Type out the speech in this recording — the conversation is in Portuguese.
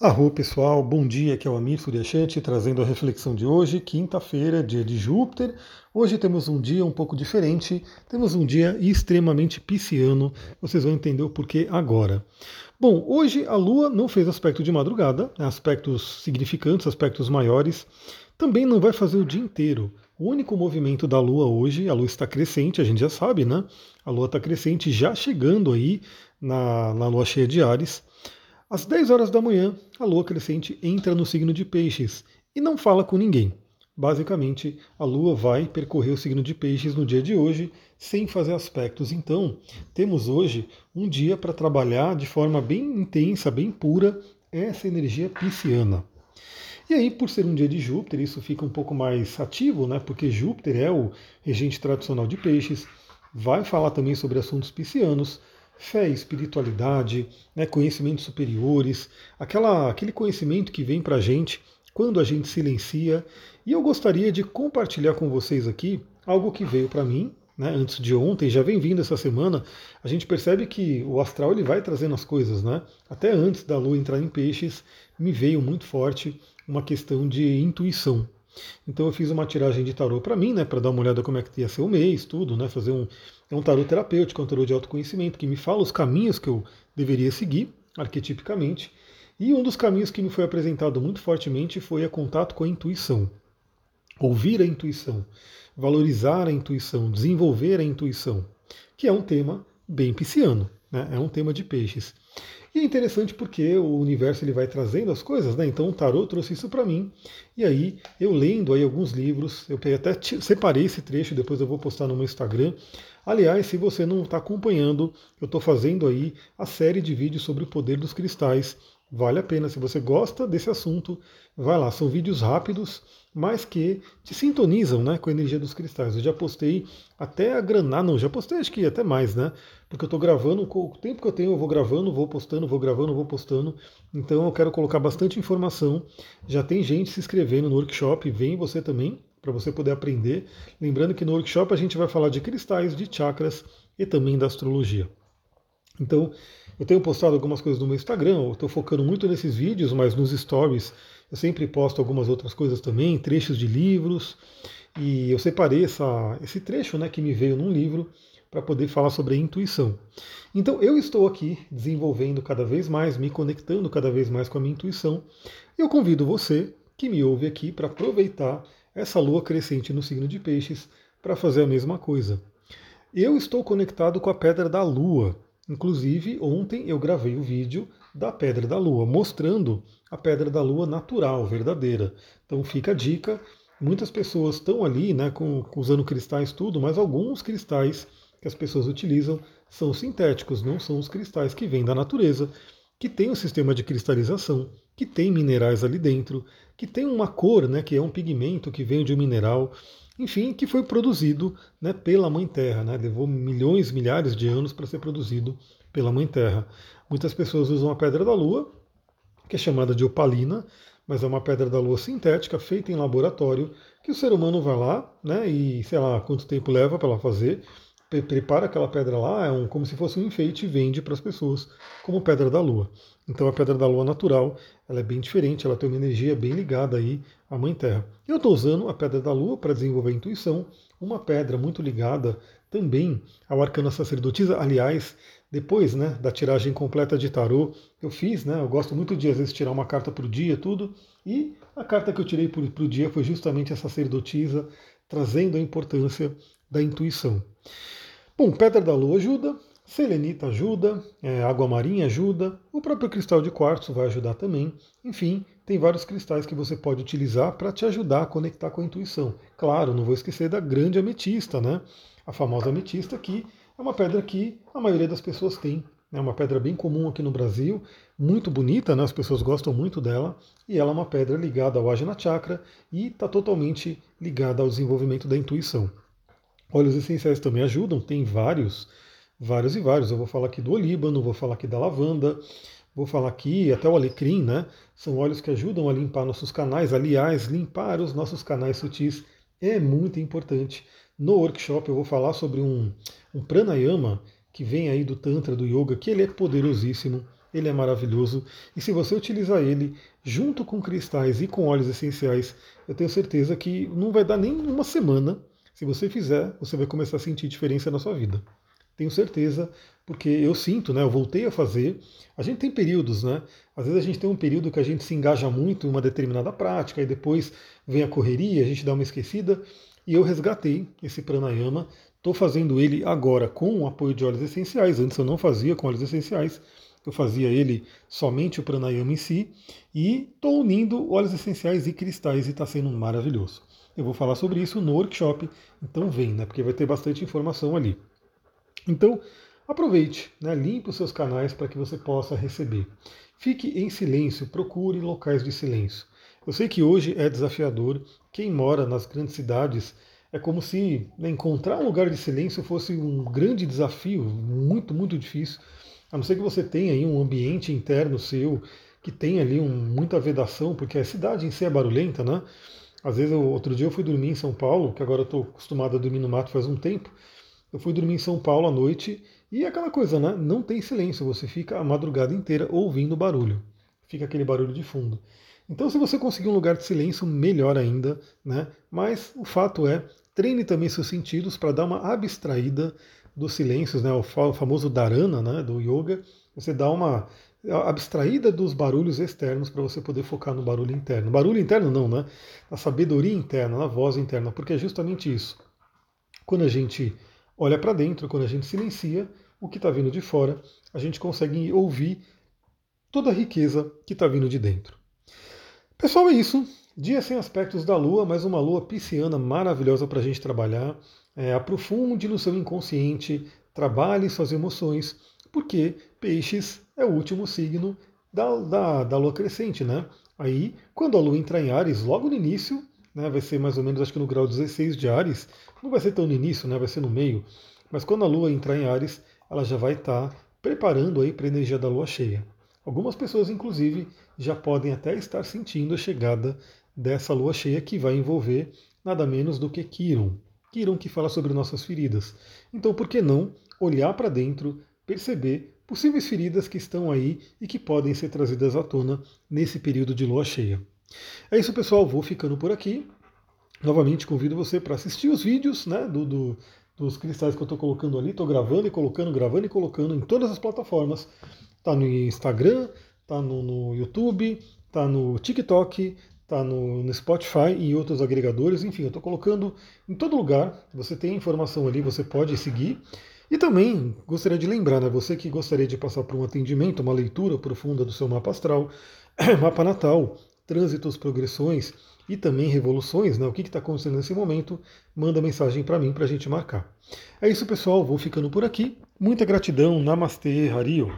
Arro pessoal, bom dia, aqui é o Amir Suryashanti trazendo a reflexão de hoje, quinta-feira, dia de Júpiter. Hoje temos um dia um pouco diferente, temos um dia extremamente pisciano, vocês vão entender o porquê agora. Bom, hoje a Lua não fez aspecto de madrugada, né, aspectos significantes, aspectos maiores, também não vai fazer o dia inteiro. O único movimento da Lua hoje, a Lua está crescente, a gente já sabe, né? A Lua está crescente, já chegando aí na, na Lua cheia de Ares. Às 10 horas da manhã, a lua crescente entra no signo de Peixes e não fala com ninguém. Basicamente, a lua vai percorrer o signo de Peixes no dia de hoje sem fazer aspectos. Então, temos hoje um dia para trabalhar de forma bem intensa, bem pura, essa energia pisciana. E aí, por ser um dia de Júpiter, isso fica um pouco mais ativo, né? Porque Júpiter é o regente tradicional de Peixes, vai falar também sobre assuntos piscianos, fé, espiritualidade, né, conhecimentos superiores, aquela, aquele conhecimento que vem para a gente quando a gente silencia. E eu gostaria de compartilhar com vocês aqui algo que veio para mim né, antes de ontem, já vem vindo essa semana. A gente percebe que o astral ele vai trazendo as coisas, né? Até antes da Lua entrar em Peixes, me veio muito forte uma questão de intuição. Então eu fiz uma tiragem de tarô para mim, né, para dar uma olhada como é que ia ser o mês, tudo, né, fazer um é um tarô terapêutico, é um tarô de autoconhecimento que me fala os caminhos que eu deveria seguir, arquetipicamente. E um dos caminhos que me foi apresentado muito fortemente foi a contato com a intuição. Ouvir a intuição, valorizar a intuição, desenvolver a intuição, que é um tema bem pisciano, né? é um tema de peixes. E é interessante porque o universo ele vai trazendo as coisas, né? Então o tarot trouxe isso para mim. E aí, eu lendo aí alguns livros, eu até separei esse trecho, depois eu vou postar no meu Instagram. Aliás, se você não está acompanhando, eu estou fazendo aí a série de vídeos sobre o poder dos cristais. Vale a pena, se você gosta desse assunto, vai lá. São vídeos rápidos, mas que te sintonizam né, com a energia dos cristais. Eu já postei até a granar, não, já postei acho que até mais, né? Porque eu estou gravando, o tempo que eu tenho eu vou gravando, vou postando, vou gravando, vou postando. Então eu quero colocar bastante informação. Já tem gente se inscrevendo no workshop, vem você também, para você poder aprender. Lembrando que no workshop a gente vai falar de cristais, de chakras e também da astrologia. Então, eu tenho postado algumas coisas no meu Instagram, estou focando muito nesses vídeos, mas nos stories eu sempre posto algumas outras coisas também, trechos de livros, e eu separei essa, esse trecho né, que me veio num livro para poder falar sobre a intuição. Então eu estou aqui desenvolvendo cada vez mais, me conectando cada vez mais com a minha intuição. Eu convido você que me ouve aqui para aproveitar essa lua crescente no signo de Peixes para fazer a mesma coisa. Eu estou conectado com a pedra da lua. Inclusive, ontem eu gravei o vídeo da Pedra da Lua, mostrando a Pedra da Lua natural, verdadeira. Então fica a dica. Muitas pessoas estão ali, né, com, usando cristais tudo, mas alguns cristais que as pessoas utilizam são sintéticos, não são os cristais que vêm da natureza, que tem um sistema de cristalização, que tem minerais ali dentro, que tem uma cor, né, que é um pigmento que vem de um mineral enfim, que foi produzido né, pela Mãe Terra, né, levou milhões, milhares de anos para ser produzido pela Mãe Terra. Muitas pessoas usam a pedra da Lua, que é chamada de opalina, mas é uma pedra da Lua sintética feita em laboratório, que o ser humano vai lá, né, e sei lá quanto tempo leva para ela fazer, prepara aquela pedra lá, é um, como se fosse um enfeite e vende para as pessoas como pedra da lua. Então a pedra da lua natural, ela é bem diferente, ela tem uma energia bem ligada aí à Mãe Terra. Eu estou usando a pedra da lua para desenvolver a intuição, uma pedra muito ligada também ao arcano sacerdotisa. Aliás, depois né, da tiragem completa de tarô, eu fiz, né, eu gosto muito de às vezes tirar uma carta por dia, tudo, e a carta que eu tirei para o dia foi justamente a sacerdotisa, trazendo a importância da intuição. Bom, Pedra da Lua ajuda, Selenita ajuda, é, água marinha ajuda, o próprio cristal de quartzo vai ajudar também. Enfim, tem vários cristais que você pode utilizar para te ajudar a conectar com a intuição. Claro, não vou esquecer da grande ametista, né? A famosa ametista que é uma pedra que a maioria das pessoas tem. É uma pedra bem comum aqui no Brasil, muito bonita, né? as pessoas gostam muito dela, e ela é uma pedra ligada ao Ajna Chakra e está totalmente ligada ao desenvolvimento da intuição. Óleos essenciais também ajudam, tem vários, vários e vários. Eu vou falar aqui do olíbano, vou falar aqui da lavanda, vou falar aqui até o alecrim, né? São óleos que ajudam a limpar nossos canais. Aliás, limpar os nossos canais sutis é muito importante. No workshop eu vou falar sobre um, um pranayama que vem aí do Tantra, do Yoga, que ele é poderosíssimo. ele é maravilhoso. E se você utilizar ele junto com cristais e com óleos essenciais, eu tenho certeza que não vai dar nem uma semana. Se você fizer, você vai começar a sentir diferença na sua vida. Tenho certeza, porque eu sinto, né? Eu voltei a fazer. A gente tem períodos, né? Às vezes a gente tem um período que a gente se engaja muito em uma determinada prática, e depois vem a correria, a gente dá uma esquecida. E eu resgatei esse pranayama. Estou fazendo ele agora com o apoio de óleos essenciais. Antes eu não fazia com óleos essenciais. Eu fazia ele somente o pranayama em si. E estou unindo óleos essenciais e cristais e está sendo maravilhoso. Eu vou falar sobre isso no workshop. Então vem, né? Porque vai ter bastante informação ali. Então, aproveite, né, limpe os seus canais para que você possa receber. Fique em silêncio, procure locais de silêncio. Eu sei que hoje é desafiador, quem mora nas grandes cidades é como se né, encontrar um lugar de silêncio fosse um grande desafio, muito, muito difícil. A não ser que você tenha aí um ambiente interno seu, que tenha ali um, muita vedação, porque a cidade em si é barulhenta, né? Às vezes, eu, outro dia eu fui dormir em São Paulo, que agora eu estou acostumado a dormir no mato faz um tempo, eu fui dormir em São Paulo à noite e é aquela coisa, né? Não tem silêncio, você fica a madrugada inteira ouvindo barulho. Fica aquele barulho de fundo. Então, se você conseguir um lugar de silêncio, melhor ainda, né? Mas o fato é, treine também seus sentidos para dar uma abstraída dos silêncios, né? O famoso dharana, né? Do yoga. Você dá uma abstraída dos barulhos externos para você poder focar no barulho interno. Barulho interno não, né? Na sabedoria interna, na voz interna, porque é justamente isso. Quando a gente olha para dentro, quando a gente silencia o que está vindo de fora, a gente consegue ouvir toda a riqueza que está vindo de dentro. Pessoal, é isso. Dia sem aspectos da Lua, mas uma Lua pisciana maravilhosa para a gente trabalhar. É, aprofunde no seu inconsciente, trabalhe suas emoções, porque Peixes é o último signo da, da, da Lua crescente, né? Aí, quando a Lua entrar em Ares, logo no início, né, vai ser mais ou menos acho que no grau 16 de Ares, não vai ser tão no início, né, vai ser no meio, mas quando a Lua entrar em Ares, ela já vai estar tá preparando aí para a energia da Lua cheia. Algumas pessoas, inclusive, já podem até estar sentindo a chegada dessa Lua cheia que vai envolver nada menos do que Kiron. Kiron que fala sobre nossas feridas. Então, por que não olhar para dentro, perceber possíveis feridas que estão aí e que podem ser trazidas à tona nesse período de lua cheia. É isso, pessoal. Vou ficando por aqui. Novamente convido você para assistir os vídeos né, do, do, dos cristais que eu estou colocando ali. Estou gravando e colocando, gravando e colocando em todas as plataformas. Está no Instagram, está no, no, YouTube, está no TikTok, está no, no, Spotify e outros agregadores. Enfim, eu estou colocando em todo lugar. Você tem informação ali, você pode seguir. E também gostaria de lembrar, né, você que gostaria de passar por um atendimento, uma leitura profunda do seu mapa astral, mapa natal, trânsitos, progressões e também revoluções, né? O que está acontecendo nesse momento, manda mensagem para mim para a gente marcar. É isso, pessoal. Vou ficando por aqui. Muita gratidão. Namastê, Hario.